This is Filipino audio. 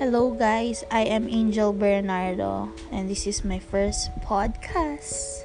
Hello, guys. I am Angel Bernardo, and this is my first podcast.